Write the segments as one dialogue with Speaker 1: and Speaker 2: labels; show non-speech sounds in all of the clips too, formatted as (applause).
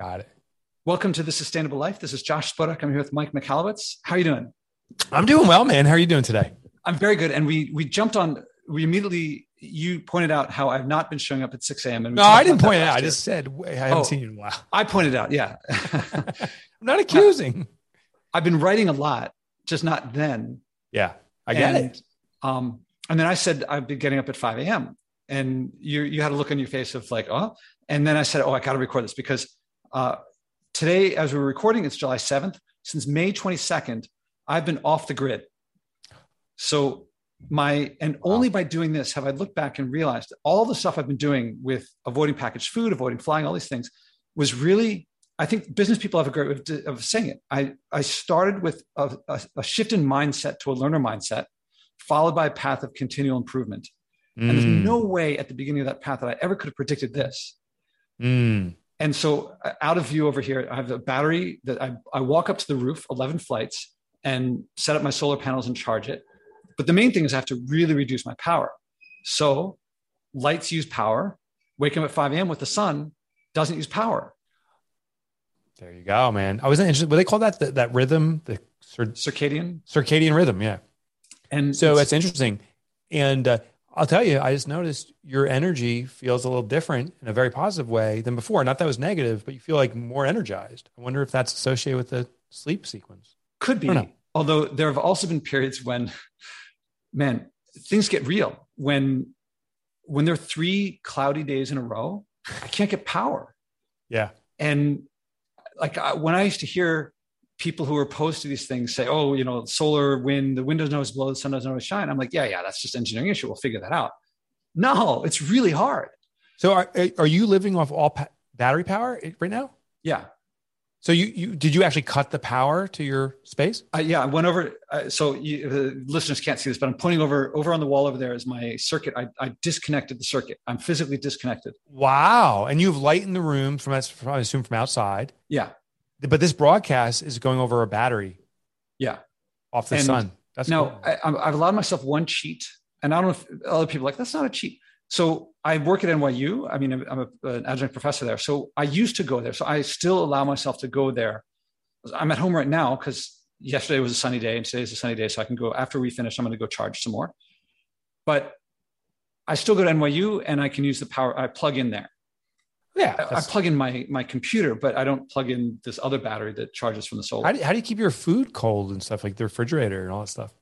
Speaker 1: Got it.
Speaker 2: Welcome to the Sustainable Life. This is Josh Spodek. I'm here with Mike Michalowicz. How are you doing?
Speaker 1: I'm doing well, man. How are you doing today?
Speaker 2: I'm very good. And we we jumped on. We immediately you pointed out how I've not been showing up at 6 a.m. And
Speaker 1: no, I didn't point it out. I just said I haven't oh, seen you in a while.
Speaker 2: I pointed out. Yeah. (laughs)
Speaker 1: I'm not (laughs) accusing.
Speaker 2: I've been writing a lot, just not then.
Speaker 1: Yeah, I get
Speaker 2: and,
Speaker 1: it.
Speaker 2: Um, and then I said I've been getting up at 5 a.m. And you you had a look on your face of like, oh. And then I said, oh, I got to record this because uh, today, as we're recording, it's July 7th. Since May 22nd, I've been off the grid. So my and only by doing this have I looked back and realized all the stuff I've been doing with avoiding packaged food, avoiding flying, all these things was really. I think business people have a great way of, of saying it. I I started with a, a, a, shift in mindset to a learner mindset, followed by a path of continual improvement. Mm. And there's mm. no way at the beginning of that path that I ever could have predicted this.
Speaker 1: Mm.
Speaker 2: And so, uh, out of view over here, I have a battery that I, I walk up to the roof, 11 flights, and set up my solar panels and charge it. But the main thing is I have to really reduce my power. So, lights use power. Waking up at 5 a.m. with the sun doesn't use power.
Speaker 1: There you go, man. I was interested. What they call that? The, that rhythm, the
Speaker 2: cir- circadian
Speaker 1: circadian rhythm. Yeah.
Speaker 2: And
Speaker 1: so it's interesting. And uh, I'll tell you, I just noticed your energy feels a little different in a very positive way than before. Not that it was negative, but you feel like more energized. I wonder if that's associated with the sleep sequence.
Speaker 2: Could be. Although there have also been periods when, man, things get real. When when there are three cloudy days in a row, I can't get power.
Speaker 1: Yeah.
Speaker 2: And like when I used to hear people who are opposed to these things say, oh, you know, solar, wind, the wind doesn't always blow, the sun doesn't always shine. I'm like, yeah, yeah, that's just engineering issue. We'll figure that out. No, it's really hard.
Speaker 1: So are, are you living off all pa- battery power right now?
Speaker 2: Yeah.
Speaker 1: So you, you did you actually cut the power to your space?
Speaker 2: Uh, yeah, I went over. Uh, so you, the listeners can't see this, but I'm pointing over over on the wall over there is my circuit. I, I disconnected the circuit. I'm physically disconnected.
Speaker 1: Wow! And you've lightened the room from I assume from outside.
Speaker 2: Yeah
Speaker 1: but this broadcast is going over a battery.
Speaker 2: Yeah.
Speaker 1: Off the and sun.
Speaker 2: That's now cool. I, have allowed myself one cheat, and I don't know if other people like that's not a cheat. So I work at NYU. I mean, I'm a, an adjunct professor there. So I used to go there. So I still allow myself to go there. I'm at home right now because yesterday was a sunny day and today is a sunny day. So I can go after we finish. I'm going to go charge some more. But I still go to NYU and I can use the power. I plug in there.
Speaker 1: Yeah,
Speaker 2: I, plug in my my computer, but I don't plug in this other battery that charges from the solar.
Speaker 1: How do, how do you keep your food cold and stuff like the refrigerator and all that stuff?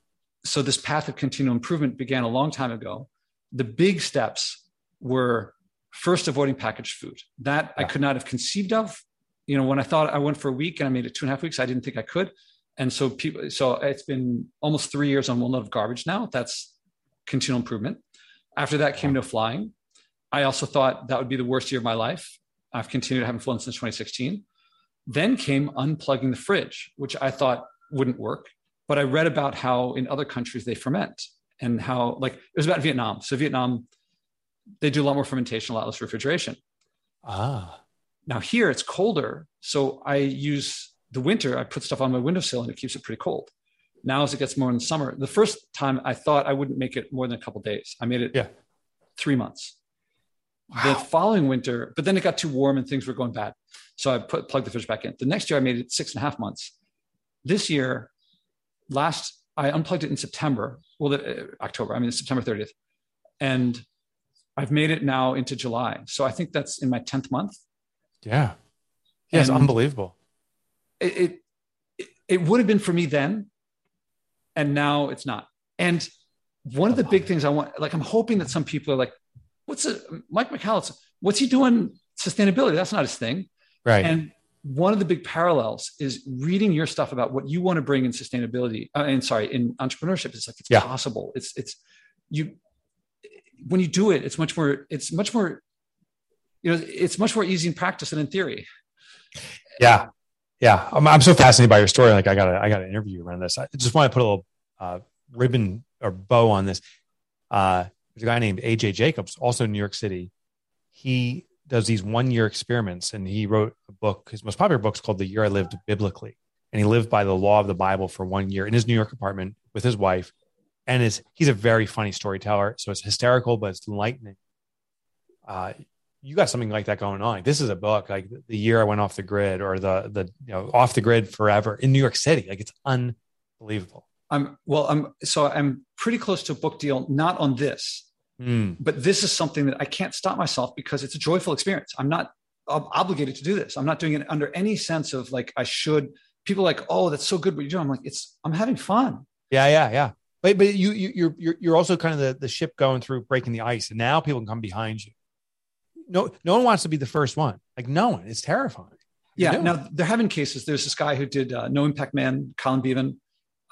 Speaker 2: So this path of continual improvement began a long time ago. The big steps were first avoiding packaged food. That yeah. I could not have conceived of. You know, when I thought I went for a week and I made it two and a half weeks, I didn't think I could. And so people, so it's been almost three years on one load of garbage now. That's continual improvement. After that came no flying. I also thought that would be the worst year of my life. I've continued to have influence since 2016. Then came unplugging the fridge, which I thought wouldn't work. But I read about how in other countries they ferment and how, like, it was about Vietnam. So, Vietnam, they do a lot more fermentation, a lot less refrigeration.
Speaker 1: Ah.
Speaker 2: Now, here it's colder. So, I use the winter, I put stuff on my windowsill and it keeps it pretty cold. Now, as it gets more in the summer, the first time I thought I wouldn't make it more than a couple days. I made it
Speaker 1: yeah.
Speaker 2: three months. Wow. The following winter, but then it got too warm and things were going bad. So I put plugged the fish back in. The next year I made it six and a half months. This year, last I unplugged it in September. Well, the, uh, October. I mean September 30th, and I've made it now into July. So I think that's in my 10th month.
Speaker 1: Yeah, yeah, it's unbelievable.
Speaker 2: It, it it would have been for me then, and now it's not. And one of the big things I want, like, I'm hoping that some people are like, what's a, Mike Michalowicz? What's he doing? Sustainability. That's not his thing.
Speaker 1: Right.
Speaker 2: And one of the big parallels is reading your stuff about what you want to bring in sustainability uh, and sorry in entrepreneurship it's like it's yeah. possible it's it's you when you do it it's much more it's much more you know it's much more easy in practice than in theory
Speaker 1: yeah yeah i'm, I'm so fascinated by your story like i gotta i gotta interview around this i just want to put a little uh, ribbon or bow on this uh, there's a guy named AJ Jacobs, also in New York City. He does these one year experiments and he wrote a book. His most popular book is called The Year I Lived Biblically. And he lived by the law of the Bible for one year in his New York apartment with his wife. And is he's a very funny storyteller. So it's hysterical, but it's enlightening. Uh, you got something like that going on. This is a book like the year I went off the grid or the the you know off the grid forever in New York City. Like it's unbelievable.
Speaker 2: I'm well. I'm so I'm pretty close to a book deal. Not on this, mm. but this is something that I can't stop myself because it's a joyful experience. I'm not ob- obligated to do this. I'm not doing it under any sense of like I should. People like, oh, that's so good what you're doing. I'm like, it's I'm having fun.
Speaker 1: Yeah, yeah, yeah. But but you you you're you're also kind of the, the ship going through breaking the ice, and now people can come behind you. No no one wants to be the first one. Like no one. It's terrifying.
Speaker 2: Yeah. Now they're having cases. There's this guy who did uh, No Impact Man, Colin Beavan,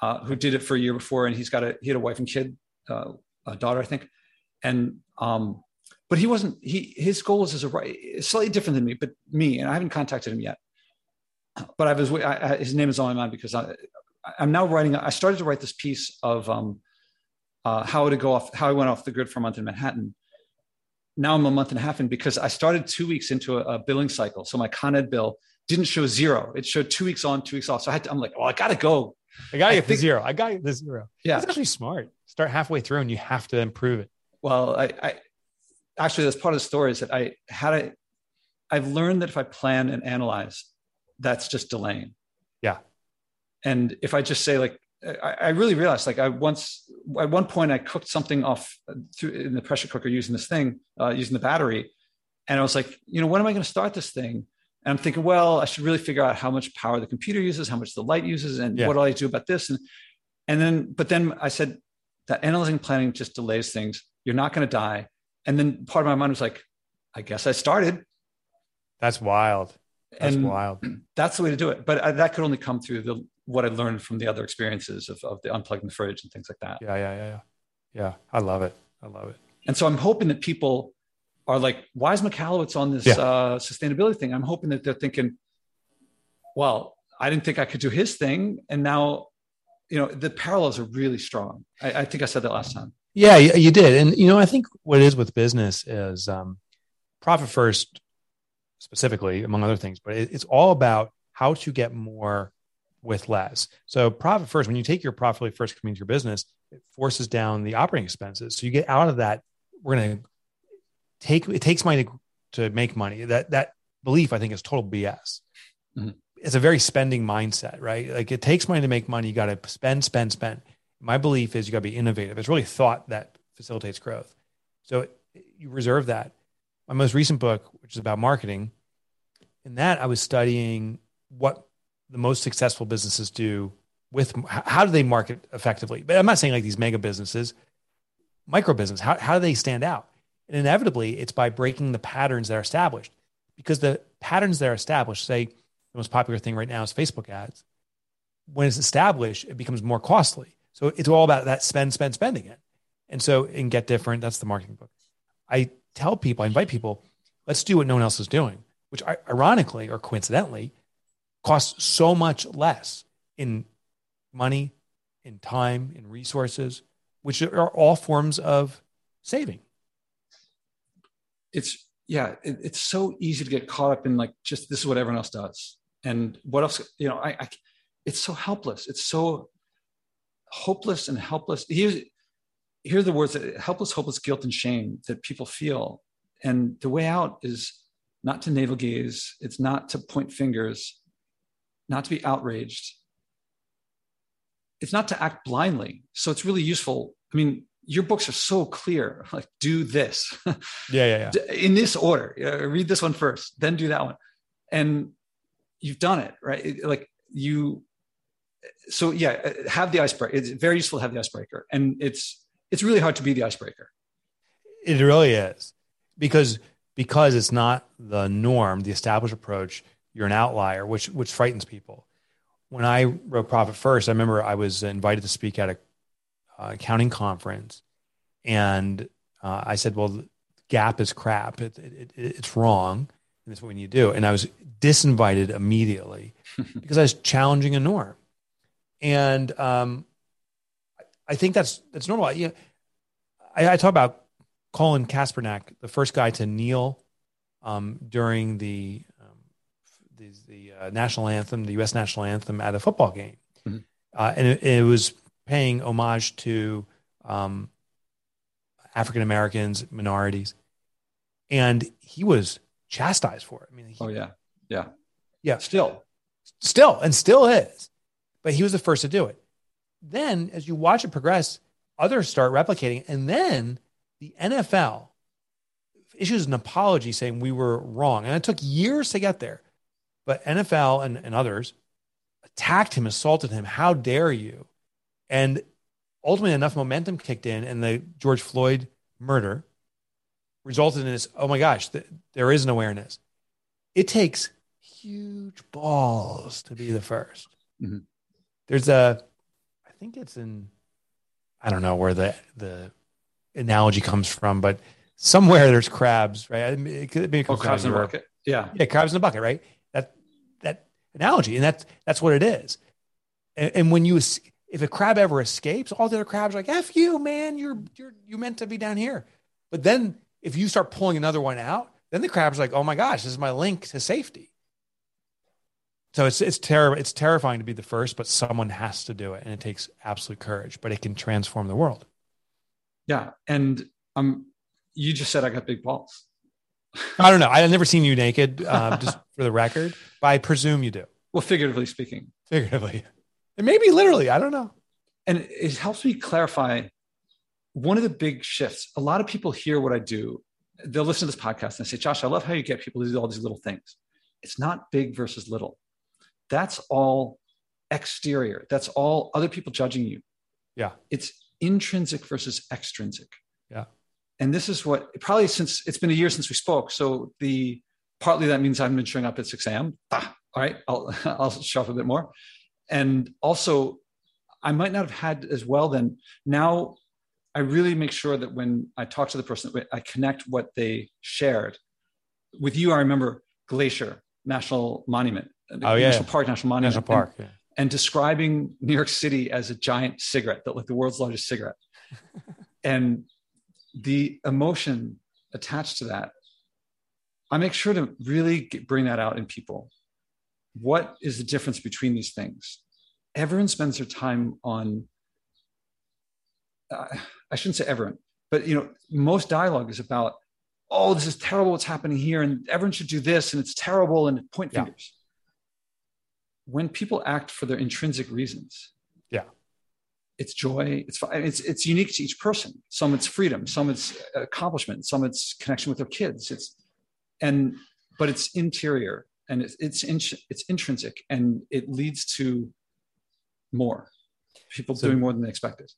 Speaker 2: uh, who did it for a year before, and he's got a he had a wife and kid, uh, a daughter, I think, and um, but he wasn't he his goal was as a slightly different than me, but me, and I haven't contacted him yet. But I was I, I, his name is on my mind because I, I'm now writing. I started to write this piece of um, uh, how to go off, how I went off the grid for a month in Manhattan. Now I'm a month and a half in because I started two weeks into a, a billing cycle. So my Con Ed bill didn't show zero; it showed two weeks on, two weeks off. So I had to. I'm like, well, I got to go
Speaker 1: I got to get the zero. I got the zero. Yeah, it's actually smart. Start halfway through, and you have to improve it.
Speaker 2: Well, I, I actually that's part of the story is that I had a. I've learned that if I plan and analyze, that's just delaying.
Speaker 1: Yeah.
Speaker 2: And if I just say like, I, I really realized like I once at one point I cooked something off through in the pressure cooker using this thing, uh, using the battery, and I was like, you know, when am I going to start this thing? And I'm thinking, well, I should really figure out how much power the computer uses, how much the light uses, and yeah. what do I do about this? And and then, but then I said that analyzing planning just delays things. You're not going to die. And then part of my mind was like, I guess I started.
Speaker 1: That's wild. That's and wild. (clears throat)
Speaker 2: That's the way to do it. But I, that could only come through the what I learned from the other experiences of, of the unplugging the fridge and things like that.
Speaker 1: Yeah, yeah, yeah, yeah. Yeah, I love it. I love it.
Speaker 2: And so I'm hoping that people are like, why is Michalowicz on this yeah. uh, sustainability thing? I'm hoping that they're thinking, well, I didn't think I could do his thing, and now, you know, the parallels are really strong. I, I think I said that last time.
Speaker 1: Yeah, you did, and you know, I think what it is with business is um, profit first, specifically among other things, but it, it's all about how to get more with less. So profit first, when you take your profit first coming to your business, it forces down the operating expenses. So you get out of that. We're going to take it takes money to, to make money. That that belief I think is total BS. Mm-hmm. It's a very spending mindset, right? Like it takes money to make money. You got to spend, spend, spend. My belief is you got to be innovative. It's really thought that facilitates growth. So you reserve that. My most recent book, which is about marketing, in that I was studying what the most successful businesses do with how do they market effectively. But I'm not saying like these mega businesses, micro business. How how do they stand out? And inevitably, it's by breaking the patterns that are established. Because the patterns that are established, say the most popular thing right now is Facebook ads. When it's established, it becomes more costly. So it's all about that spend, spend, spend again. And so in Get Different, that's the marketing book. I tell people, I invite people, let's do what no one else is doing, which ironically or coincidentally costs so much less in money, in time, in resources, which are all forms of saving
Speaker 2: it's yeah, it, it's so easy to get caught up in like just this is what everyone else does, and what else you know. I, I it's so helpless. It's so hopeless and helpless. Here's here are the words that helpless, hopeless, guilt, and shame that people feel. And the way out is not to navel gaze. It's not to point fingers, not to be outraged. It's not to act blindly. So it's really useful. I mean, your books are so clear (laughs) like do this (laughs)
Speaker 1: yeah yeah, yeah.
Speaker 2: in this order uh, read this one first then do that one and you've done it right like you so yeah uh, have the icebreaker. It's very useful to have the icebreaker. And it's it's really hard to be the icebreaker.
Speaker 1: It really is. Because because it's not the norm the established approach you're an outlier which which frightens people. When i wrote profit first i remember i was invited to speak at a uh, accounting conference, and uh, I said, "Well, GAAP is crap. It, it, it, it's wrong, and that's what we need to do." And I was disinvited immediately (laughs) because I was challenging a norm, and um, I think that's that's normal. Yeah, I, I talk about Colin Kaepernick, the first guy to kneel um, during the um, the, the uh, national anthem, the U.S. national anthem at a football game, mm-hmm. uh, and it, it, was paying homage to um, African Americans, minorities. and he was chastised for it. I mean, he,
Speaker 2: oh yeah, yeah,
Speaker 1: yeah,
Speaker 2: still,
Speaker 1: still, and still is. But he was the first to do it. Then, as you watch it progress, others start replicating, and then the NFL issues an apology saying we were wrong, and it took years to get there. But NFL and, and others attacked him, assaulted him. How dare you? And ultimately, enough momentum kicked in, and the George Floyd murder resulted in this oh my gosh, th- there is an awareness. It takes huge balls to be the 1st mm-hmm. There's a, I think it's in, I don't know where the, the analogy comes from, but somewhere there's crabs, right? It could be
Speaker 2: oh, crabs in a bucket. Yeah.
Speaker 1: Yeah. Crabs in a bucket, right? That, that analogy. And that's, that's what it is. And, and when you, if a crab ever escapes, all the other crabs are like, F you, man, you're, you're, you meant to be down here. But then if you start pulling another one out, then the crab's like, oh my gosh, this is my link to safety. So it's it's terrible. It's terrifying to be the first, but someone has to do it, and it takes absolute courage. But it can transform the world.
Speaker 2: Yeah, and um, you just said I got big balls.
Speaker 1: I don't know. I've never seen you naked, um, just (laughs) for the record, but I presume you do.
Speaker 2: Well, figuratively speaking.
Speaker 1: Figuratively, and maybe literally. I don't know.
Speaker 2: And it helps me clarify one of the big shifts, a lot of people hear what I do. They'll listen to this podcast and say, Josh, I love how you get people to do all these little things. It's not big versus little. That's all exterior. That's all other people judging you.
Speaker 1: Yeah.
Speaker 2: It's intrinsic versus extrinsic.
Speaker 1: Yeah.
Speaker 2: And this is what probably since it's been a year since we spoke. So the partly that means I haven't been showing up at 6 a.m. Ah, all right, I'll (laughs) I'll show up a bit more. And also I might not have had as well then. Now I really make sure that when I talk to the person, I connect what they shared. With you, I remember Glacier National Monument,
Speaker 1: oh, yeah.
Speaker 2: National Park, National Monument,
Speaker 1: National Park,
Speaker 2: and, yeah. and describing New York City as a giant cigarette, that like the world's largest cigarette, (laughs) and the emotion attached to that. I make sure to really get, bring that out in people. What is the difference between these things? Everyone spends their time on uh, I shouldn't say everyone, but you know, most dialogue is about, oh, this is terrible what's happening here, and everyone should do this, and it's terrible, and point fingers. When people act for their intrinsic reasons,
Speaker 1: yeah,
Speaker 2: it's joy. It's it's it's unique to each person. Some it's freedom, some it's accomplishment, some it's connection with their kids. It's and but it's interior and it's it's in, it's intrinsic and it leads to more people so, doing more than they expected.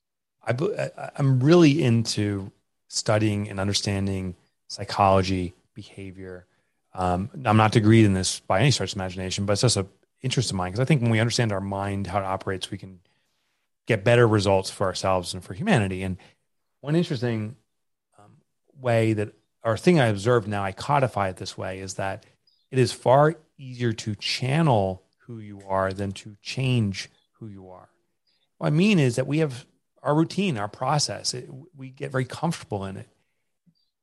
Speaker 1: I, I'm really into studying and understanding psychology, behavior. Um, I'm not degreed in this by any stretch of imagination, but it's just an interest of mine because I think when we understand our mind, how it operates, we can get better results for ourselves and for humanity. And one interesting um, way that, or thing I observed now, I codify it this way, is that it is far easier to channel who you are than to change who you are. What I mean is that we have our routine, our process. It, we get very comfortable in it.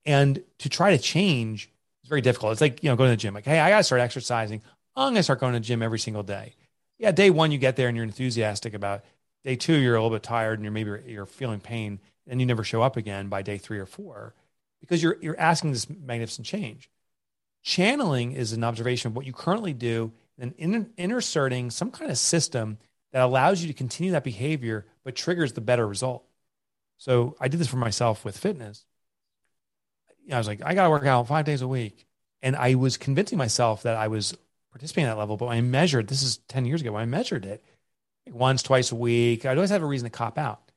Speaker 1: And to try to change is very difficult. It's like, you know, going to the gym, like, hey, I got to start exercising. I'm going to start going to the gym every single day. Yeah, day one, you get there and you're enthusiastic about. Day two, you're a little bit tired and you're maybe you're feeling pain, and you never show up again by day three or four because you're you're asking this magnificent change. Channeling is an observation of what you currently do, and in, inserting some kind of system that allows you to continue that behavior but triggers the better result. So I did this for myself with fitness. I was like, I got to work out five days a week. And I was convincing myself that I was participating at that level. But I measured, this is 10 years ago, I measured it once, twice a week, I'd always have a reason to cop out.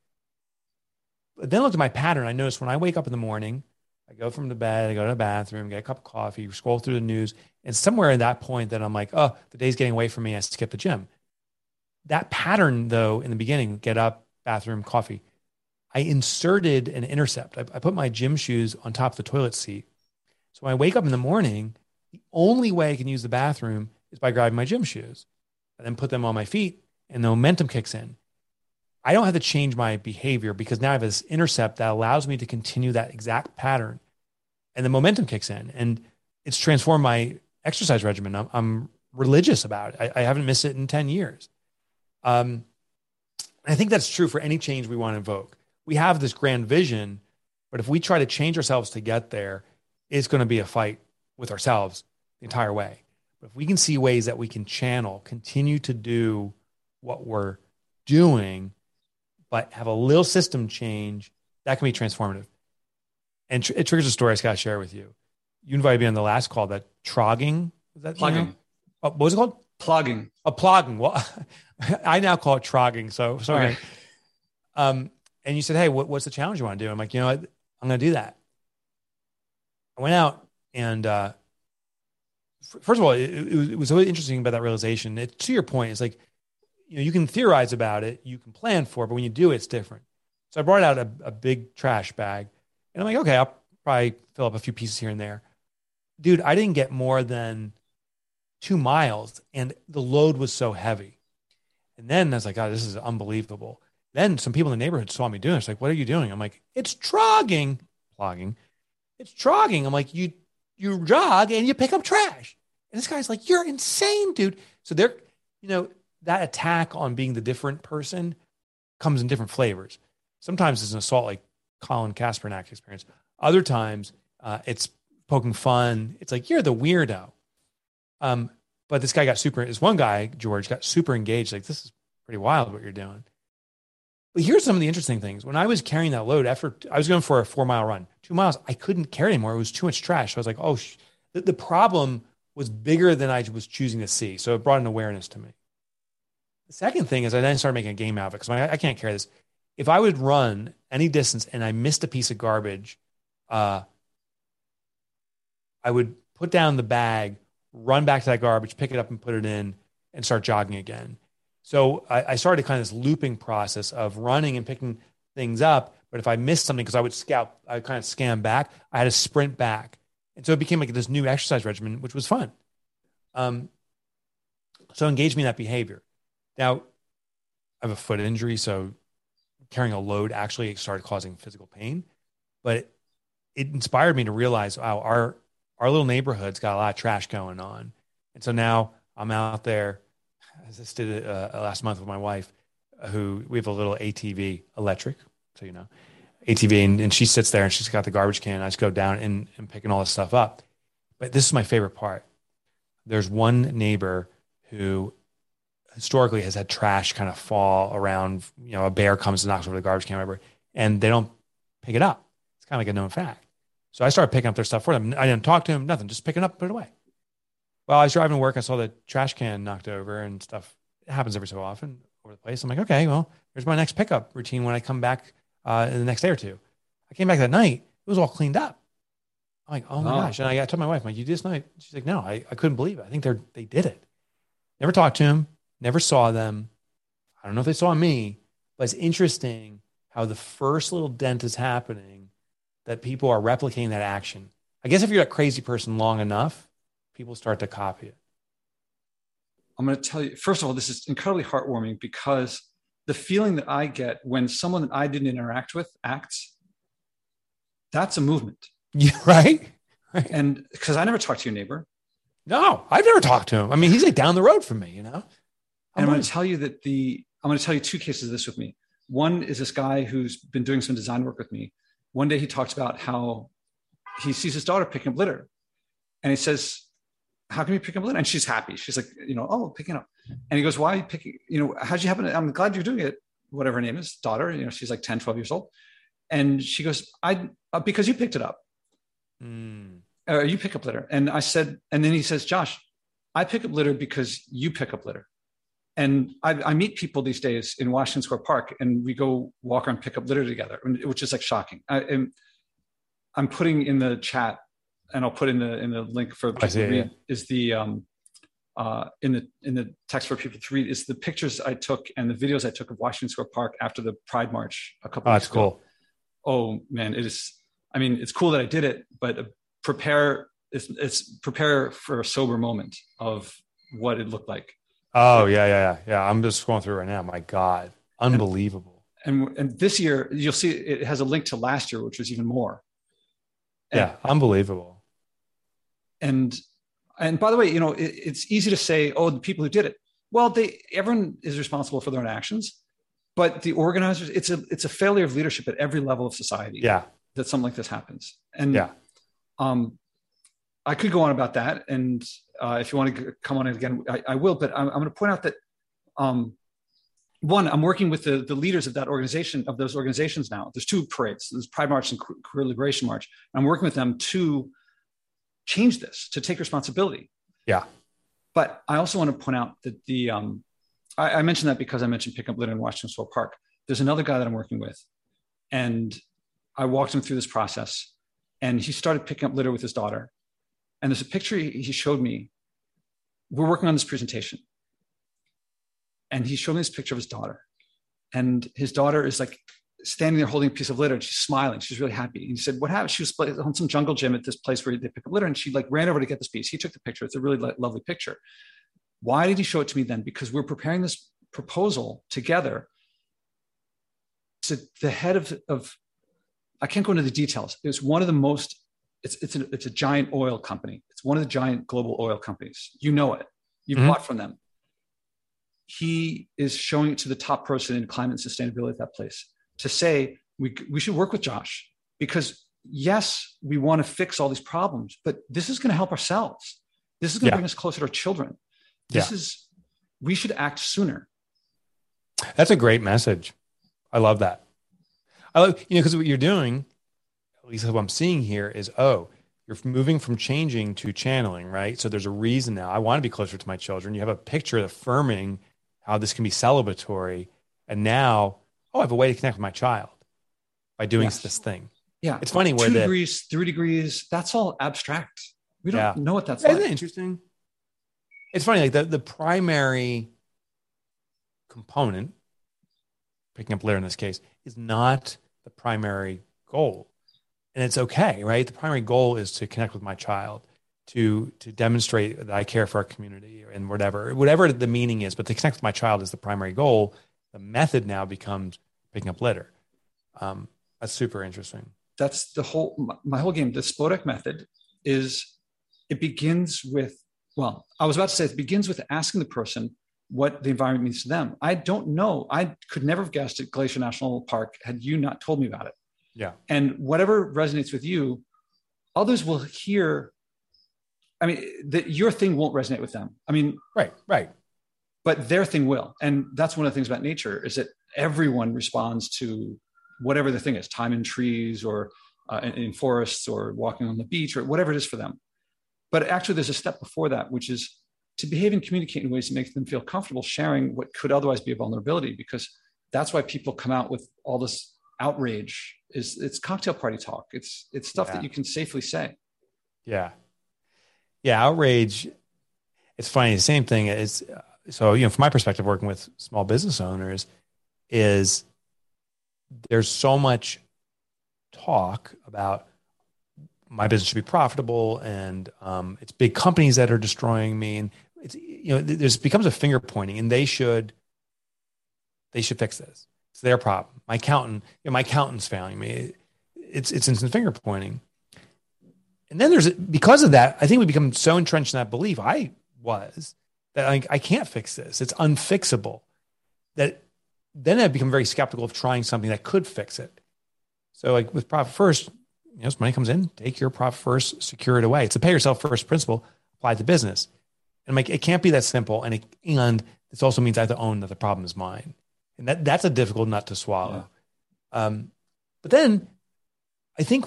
Speaker 1: But then I looked at my pattern. I noticed when I wake up in the morning, I go from the bed, I go to the bathroom, get a cup of coffee, scroll through the news. And somewhere in that point that I'm like, oh, the day's getting away from me. I skip the gym. That pattern, though, in the beginning, get up, bathroom, coffee, I inserted an intercept. I, I put my gym shoes on top of the toilet seat. So when I wake up in the morning, the only way I can use the bathroom is by grabbing my gym shoes and then put them on my feet, and the momentum kicks in. I don't have to change my behavior because now I have this intercept that allows me to continue that exact pattern. And the momentum kicks in and it's transformed my exercise regimen. I'm, I'm religious about it. I, I, haven't missed it in 10 years. Um, I think that's true for any change we want to invoke. We have this grand vision, but if we try to change ourselves to get there, it's going to be a fight with ourselves the entire way. But if we can see ways that we can channel, continue to do what we're doing, but have a little system change, that can be transformative. And tr- it triggers a story I got to share with you. You invited me on the last call that trogging.
Speaker 2: Was that plogging? You know?
Speaker 1: oh, what was it called?
Speaker 2: Plogging.
Speaker 1: A plogging. Well, (laughs) I now call it trogging. So sorry. Right. Um, and you said, "Hey, what, what's the challenge you want to do?" I'm like, you know, what? I'm going to do that. I went out and uh, first of all, it, it, was really interesting about that realization. It, to your point, it's like you know you can theorize about it, you can plan for it, but when you do it, it's different. So I brought out a, a big trash bag, and I'm like, okay, I'll probably fill up a few pieces here and there. Dude, I didn't get more than two miles, and the load was so heavy. And then I was like, God, this is unbelievable. Then some people in the neighborhood saw me doing it. It's like, what are you doing? I'm like, it's trogging, plogging. It's trogging. I'm like, you you jog and you pick up trash. And this guy's like, you're insane, dude. So they're, you know, that attack on being the different person comes in different flavors. Sometimes it's an assault like Colin Kaepernick experience. Other times uh, it's poking fun. It's like, you're the weirdo. Um, but this guy got super, this one guy, George, got super engaged. Like, this is pretty wild what you're doing. But here's some of the interesting things. When I was carrying that load after I was going for a four mile run, two miles, I couldn't carry anymore. It was too much trash. So I was like, oh, sh-. The, the problem was bigger than I was choosing to see. So it brought an awareness to me. The second thing is I then started making a game out of it because I, I, can't carry this. If I would run any distance and I missed a piece of garbage, uh, I would put down the bag, run back to that garbage, pick it up and put it in, and start jogging again. So I, I started kind of this looping process of running and picking things up. But if I missed something, because I would scout, I would kind of scan back, I had to sprint back. And so it became like this new exercise regimen, which was fun. Um, so engage me in that behavior. Now, I have a foot injury, so carrying a load actually started causing physical pain. But it, it inspired me to realize, wow, our our little neighborhood's got a lot of trash going on, and so now I'm out there. I just did it uh, last month with my wife, who we have a little ATV electric, so you know, ATV, and, and she sits there and she's got the garbage can. I just go down and, and picking all this stuff up. But this is my favorite part. There's one neighbor who historically has had trash kind of fall around. You know, a bear comes and knocks over the garbage can, whatever, and they don't pick it up. It's kind of like a known fact. So I started picking up their stuff for them. I didn't talk to him, nothing, just picking up, put it away. Well, I was driving to work. I saw the trash can knocked over and stuff. It happens every so often over the place. I'm like, okay, well, here's my next pickup routine when I come back uh, in the next day or two. I came back that night. It was all cleaned up. I'm like, oh my oh. gosh. And I, I told my wife, I'm like, you did this night? She's like, no, I, I couldn't believe it. I think they're, they did it. Never talked to him, never saw them. I don't know if they saw me, but it's interesting how the first little dent is happening that people are replicating that action. I guess if you're a crazy person long enough, people start to copy it.
Speaker 2: I'm going to tell you, first of all, this is incredibly heartwarming because the feeling that I get when someone that I didn't interact with acts, that's a movement. (laughs)
Speaker 1: Yeah, right.
Speaker 2: right. And because I never talked to your neighbor.
Speaker 1: No, I've never talked to him. I mean, he's like down the road from me, you know?
Speaker 2: I'm and I'm going to tell you that the, I'm going to tell you two cases of this with me. One is this guy who's been doing some design work with me. One day he talks about how he sees his daughter picking up litter. And he says, How can you pick up litter? And she's happy. She's like, you know, oh, picking up. And he goes, Why are you picking, you know, how'd you happen to, I'm glad you're doing it, whatever her name is, daughter, you know, she's like 10, 12 years old. And she goes, I, uh, because you picked it up. Mm. Or you pick up litter. And I said, and then he says, Josh, I pick up litter because you pick up litter. And I, I, meet people these days in Washington Square Park, and we go walk around, pick up litter together, which is like shocking. I, am I'm putting in the chat, and I'll put in the in the link for people see, to read. Yeah. Is the um, uh, in the in the text for people to read is the pictures I took and the videos I took of Washington Square Park after the Pride March a couple.
Speaker 1: Oh, that's ago. cool.
Speaker 2: Oh man, it is. I mean, it's cool that I did it, but prepare it's, it's prepare for a sober moment of what it looked like.
Speaker 1: Oh yeah, yeah, yeah, yeah. I'm just going through right now. My God, unbelievable.
Speaker 2: And, and, and this year, you'll see it has a link to last year, which was even more.
Speaker 1: And, yeah, unbelievable.
Speaker 2: And and by the way, you know, it, it's easy to say, oh, the people who did it. Well, they everyone is responsible for their own actions, but the organizers, it's a it's a failure of leadership at every level of society.
Speaker 1: Yeah,
Speaker 2: that something like this happens. And
Speaker 1: yeah,
Speaker 2: um, I could go on about that, and uh, if you want to come on it again, I, I will. But I'm, I'm going to point out that um, one, I'm working with the, the leaders of that organization, of those organizations now. There's two parades. There's Pride March and Queer Liberation March. I'm working with them to change this, to take responsibility.
Speaker 1: Yeah.
Speaker 2: But I also want to point out that the um, I, I mentioned that because I mentioned pickup litter in Washington Square Park. There's another guy that I'm working with, and I walked him through this process, and he started picking up litter with his daughter. And there's a picture he showed me. We're working on this presentation, and he showed me this picture of his daughter, and his daughter is like standing there holding a piece of litter and she's smiling. She's really happy. And he said, what happened? She was on some jungle gym at this place where they pick up litter and she like ran over to get this piece. He took the picture. It's a really lo- lovely picture. Why did he show it to me then? Because we're preparing this proposal together to the head of, of I can't go into the details. It's one of the most, it's, it's, a, it's a giant oil company. It's one of the giant global oil companies. You know it. You've mm-hmm. bought from them. He is showing it to the top person in climate sustainability at that place to say we, we should work with Josh because yes, we want to fix all these problems, but this is going to help ourselves. This is going to yeah. bring us closer to our children. This yeah. is, we should act sooner.
Speaker 1: That's a great message. I love that. I love, you know, because what you're doing, at least what I'm seeing here is, oh, you're moving from changing to channeling, right? So there's a reason now. I want to be closer to my children. You have a picture affirming how this can be celebratory. And now oh, I have a way to connect with my child by doing yes. this thing.
Speaker 2: Yeah.
Speaker 1: It's funny where
Speaker 2: two
Speaker 1: the,
Speaker 2: degrees, three degrees, that's all abstract. We don't yeah. know what that's
Speaker 1: Isn't
Speaker 2: like.
Speaker 1: Isn't interesting? It's funny, like the, the primary component, picking up litter in this case, is not the primary goal. And it's okay, right? The primary goal is to connect with my child, to to demonstrate that I care for our community and whatever, whatever the meaning is, but to connect with my child is the primary goal the method now becomes picking up litter. Um, that's super interesting.
Speaker 2: That's the whole my whole game. The Spodek method is it begins with well, I was about to say it begins with asking the person what the environment means to them. I don't know. I could never have guessed at Glacier National Park had you not told me about it.
Speaker 1: Yeah.
Speaker 2: And whatever resonates with you, others will hear. I mean, that your thing won't resonate with them. I mean,
Speaker 1: right, right
Speaker 2: but their thing will. And that's one of the things about nature is that everyone responds to whatever the thing is, time in trees or uh, in, in forests or walking on the beach or whatever it is for them. But actually, there's a step before that, which is to behave and communicate in ways that make them feel comfortable sharing what could otherwise be a vulnerability, because that's why people come out with all this outrage. Is it's cocktail party talk. It's it's stuff yeah. that you can safely say.
Speaker 1: Yeah, yeah. Outrage. It's funny. The same thing is so you know from my perspective working with small business owners is there's so much talk about my business should be profitable and um, it's big companies that are destroying me and it's you know there's becomes a finger pointing and they should they should fix this. It's their problem. My accountant you know, my accountant's failing me. It's it's instant finger pointing. And then there's because of that i think we become so entrenched in that belief. I was that I, I can't fix this. It's unfixable. That then I become very skeptical of trying something that could fix it. So like with profit first, you know, as money comes in, take your profit first, secure it away. It's a pay yourself first principle applied to business. And like it can't be that simple. And it, and this also means I have to own that the problem is mine. And that that's a difficult nut to swallow. Yeah. Um, but then I think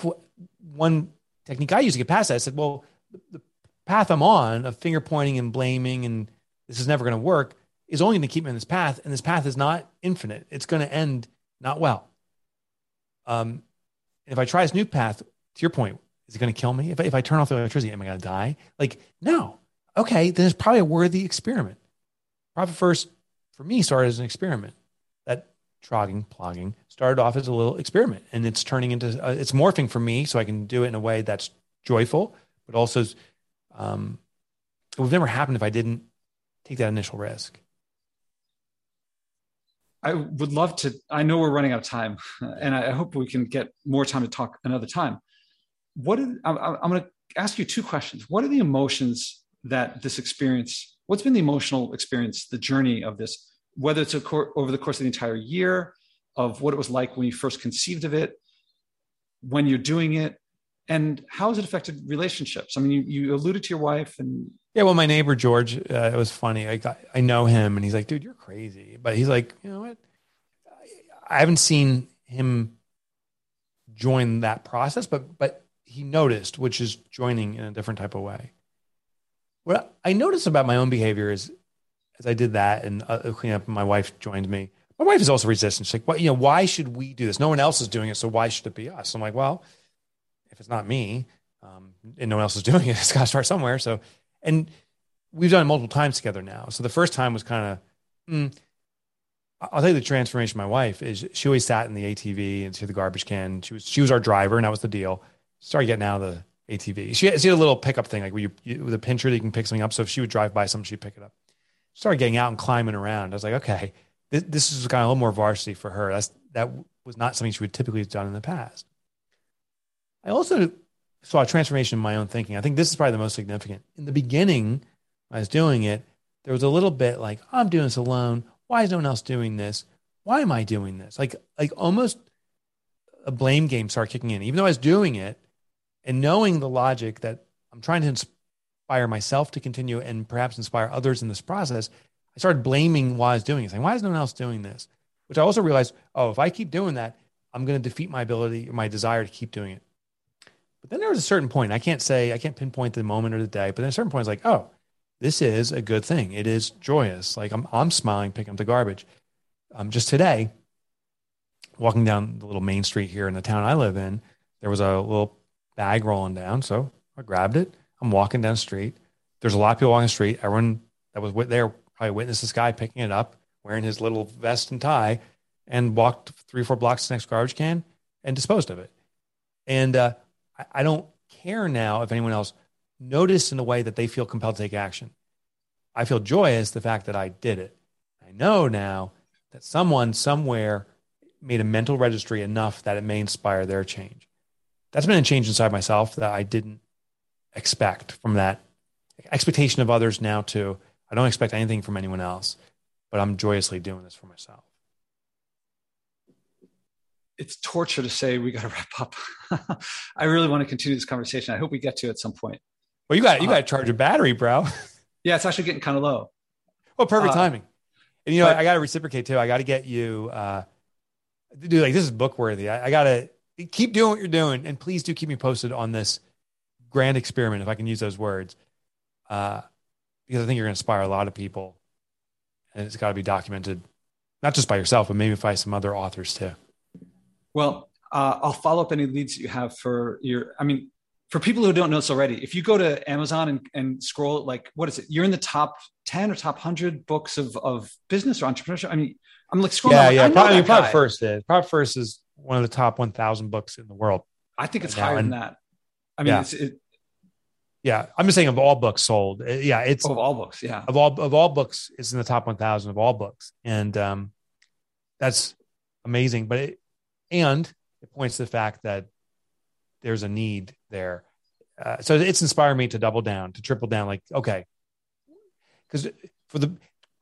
Speaker 1: one technique I used to get past that, I said, well, the, path I'm on of finger pointing and blaming and this is never going to work is only going to keep me on this path. And this path is not infinite. It's going to end not well. Um, if I try this new path, to your point, is it going to kill me? If I, if I turn off the electricity, am I going to die? Like, no. Okay, then it's probably a worthy experiment. Profit first, for me, started as an experiment. That trogging, plogging started off as a little experiment, and it's turning into, uh, it's morphing for me so I can do it in a way that's joyful, but also um, it would never happen if I didn't take that initial risk.
Speaker 2: I would love to. I know we're running out of time, and I hope we can get more time to talk another time. What I'm going to ask you two questions. What are the emotions that this experience? What's been the emotional experience, the journey of this? Whether it's cor- over the course of the entire year, of what it was like when you first conceived of it, when you're doing it, And how has it affected relationships? I mean, you, you alluded to your wife and
Speaker 1: yeah, well, my neighbor George, uh, it was funny. I got, I know him, and he's like, "Dude, you're crazy," but he's like, "You know what? I haven't seen him join that process, but but he noticed, which is joining in a different type of way. What I noticed about my own behavior is, as I did that and uh, clean up, my wife joined me. My wife is also resistant. She's like, "What? You know, why should we do this? No one else is doing it, so why should it be us?" I'm like, "Well, if it's not me, um, and no one else is (laughs) doing it, it's got to start somewhere." So, and we've done it multiple times together now. So the first time was kind of. Mm, I'll tell you the transformation. My wife is she always sat in the ATV and see the garbage can. She was she was our driver, and that was the deal. Started getting out of the ATV. She had, she had a little pickup thing, like where you, you with a pincher that you can pick something up. So if she would drive by something, she'd pick it up. Started getting out and climbing around. I was like, okay, this, this is kind of a little more varsity for her. That's that was not something she would typically have done in the past. I also saw a transformation in my own thinking. I think this is probably the most significant. In the beginning, I was doing it. There was a little bit like, I'm doing this alone why is no one else doing this? Why am I doing this? Like, like almost a blame game started kicking in, even though I was doing it and knowing the logic that I'm trying to inspire myself to continue and perhaps inspire others in this process. I started blaming why I was doing it, saying, why is no one else doing this? Which I also realized, oh, if I keep doing that, I'm going to defeat my ability my desire to keep doing it. But then there was a certain point. I can't say, I can't pinpoint the moment or the day, but then a certain point, it's like, oh, this is a good thing. It is joyous. Like I'm, I'm smiling picking up the garbage. Um, just today, walking down the little main street here in the town I live in, there was a little bag rolling down. So I grabbed it. I'm walking down the street. There's a lot of people walking the street. Everyone that was there probably witnessed this guy picking it up, wearing his little vest and tie, and walked three or four blocks to the next garbage can and disposed of it. And uh, I, don't care now if anyone else notice in a way that they feel compelled to take action. I feel joyous the fact that I did it. I know now that someone somewhere made a mental registry enough that it may inspire their change. That's been a change inside myself that I didn't expect from that expectation of others now too. I don't expect anything from anyone else, but I'm joyously doing this for myself.
Speaker 2: It's torture to say we got to wrap up. (laughs) I really want to continue this conversation. I hope we get to at some point.
Speaker 1: Well, you got you got to charge a battery, bro. (laughs)
Speaker 2: Yeah, it's actually getting kind of low.
Speaker 1: Well, perfect uh, timing. And you know, but, I got to reciprocate too. I got to get you, uh, dude. Like this is book worthy. I, I got to keep doing what you're doing, and please do keep me posted on this grand experiment, if I can use those words, uh, because I think you're going to inspire a lot of people, and it's got to be documented, not just by yourself, but maybe by some other authors too.
Speaker 2: Well, uh, I'll follow up any leads that you have for your. I mean, for people who don't know this already, if you go to Amazon and, and scroll, like, what is it? You're in the top 10 or top 100 books of, of business or entrepreneurship. I mean, I'm like scrolling.
Speaker 1: Yeah, yeah. Probably, probably first is. Probably first is one of the top 1,000 books in the world.
Speaker 2: I think it's higher and, than that. I mean,
Speaker 1: yeah.
Speaker 2: it's, it,
Speaker 1: yeah, I'm just saying of all books sold. Yeah, it's
Speaker 2: of all books. Yeah,
Speaker 1: of all of all books, it's in the top 1,000 of all books, and um, that's amazing. But it, and it points to the fact that there's a need there. Uh, so it's inspired me to double down, to triple down. Like, okay, because for the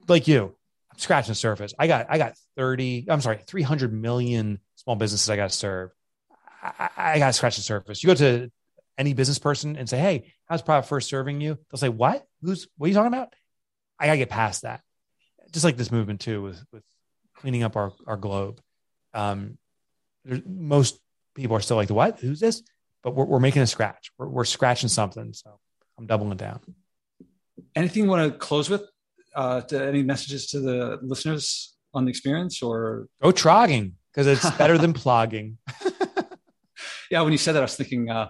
Speaker 1: like you, I'm scratching the surface. I got I got 30. I'm sorry, 300 million small businesses I got to serve. I, I got to scratch the surface. You go to any business person and say, "Hey, how's Profit First serving you?" They'll say, "What? Who's? What are you talking about?" I got to get past that. Just like this movement too, with with cleaning up our our globe. Um, most people are still like, "What? Who's this?" but we're, we're making a scratch. We're, we're scratching something. So I'm doubling down.
Speaker 2: Anything you want to close with? Uh, to any messages to the listeners on the experience or
Speaker 1: go trogging because it's better than plogging. (laughs)
Speaker 2: yeah, when you said that, I was thinking, uh,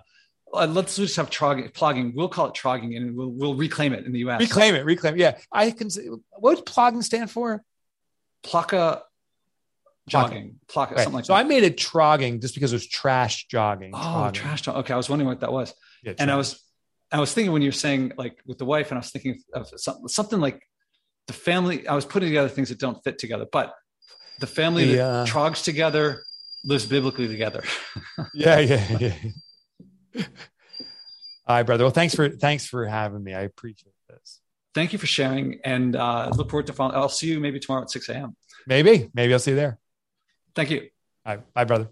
Speaker 2: uh let's just have trogging, plogging. We'll call it trogging, and we'll we'll reclaim it in the U.S.
Speaker 1: Reclaim it, reclaim. It. Yeah, I can. Say, what does plogging stand for?
Speaker 2: Plaka jogging, plaka, right. something like
Speaker 1: so
Speaker 2: that.
Speaker 1: So I made it trogging just because it was trash jogging.
Speaker 2: Oh, trogging. trash jogging. Okay, I was wondering what that was. Yeah, and I was, I was thinking when you were saying like with the wife, and I was thinking of something, something like the family. I was putting together things that don't fit together, but the family the, that uh, trogs together lives biblically together. (laughs)
Speaker 1: yeah, yeah, yeah. All right, brother. Well, thanks for thanks for having me. I appreciate this.
Speaker 2: Thank you for sharing, and uh, look forward to following. I'll see you maybe tomorrow at six a.m.
Speaker 1: Maybe, maybe I'll see you there.
Speaker 2: Thank you.
Speaker 1: All right. Bye, brother.